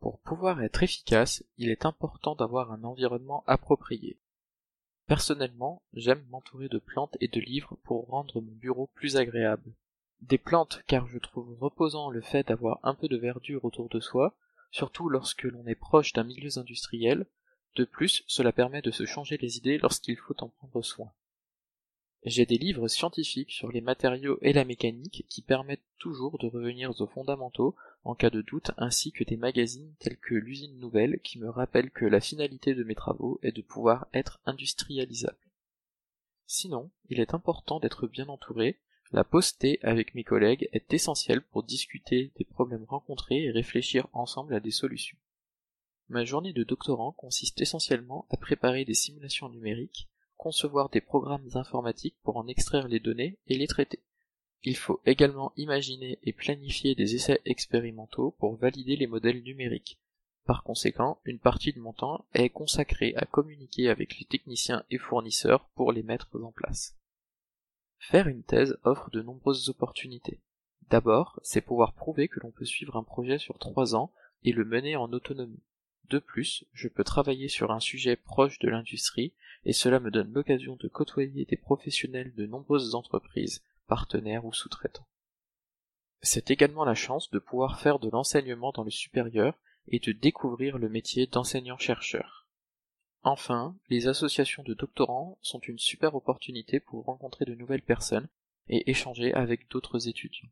Pour pouvoir être efficace, il est important d'avoir un environnement approprié. Personnellement, j'aime m'entourer de plantes et de livres pour rendre mon bureau plus agréable. Des plantes car je trouve reposant le fait d'avoir un peu de verdure autour de soi, surtout lorsque l'on est proche d'un milieu industriel. De plus, cela permet de se changer les idées lorsqu'il faut en prendre soin. J'ai des livres scientifiques sur les matériaux et la mécanique qui permettent toujours de revenir aux fondamentaux en cas de doute ainsi que des magazines tels que l'usine nouvelle qui me rappellent que la finalité de mes travaux est de pouvoir être industrialisable. Sinon, il est important d'être bien entouré, la pause avec mes collègues est essentielle pour discuter des problèmes rencontrés et réfléchir ensemble à des solutions. Ma journée de doctorant consiste essentiellement à préparer des simulations numériques, concevoir des programmes informatiques pour en extraire les données et les traiter. Il faut également imaginer et planifier des essais expérimentaux pour valider les modèles numériques. Par conséquent, une partie de mon temps est consacrée à communiquer avec les techniciens et fournisseurs pour les mettre en place. Faire une thèse offre de nombreuses opportunités. D'abord, c'est pouvoir prouver que l'on peut suivre un projet sur trois ans et le mener en autonomie. De plus, je peux travailler sur un sujet proche de l'industrie et cela me donne l'occasion de côtoyer des professionnels de nombreuses entreprises, partenaires ou sous-traitants. C'est également la chance de pouvoir faire de l'enseignement dans le supérieur et de découvrir le métier d'enseignant-chercheur. Enfin, les associations de doctorants sont une super opportunité pour rencontrer de nouvelles personnes et échanger avec d'autres étudiants.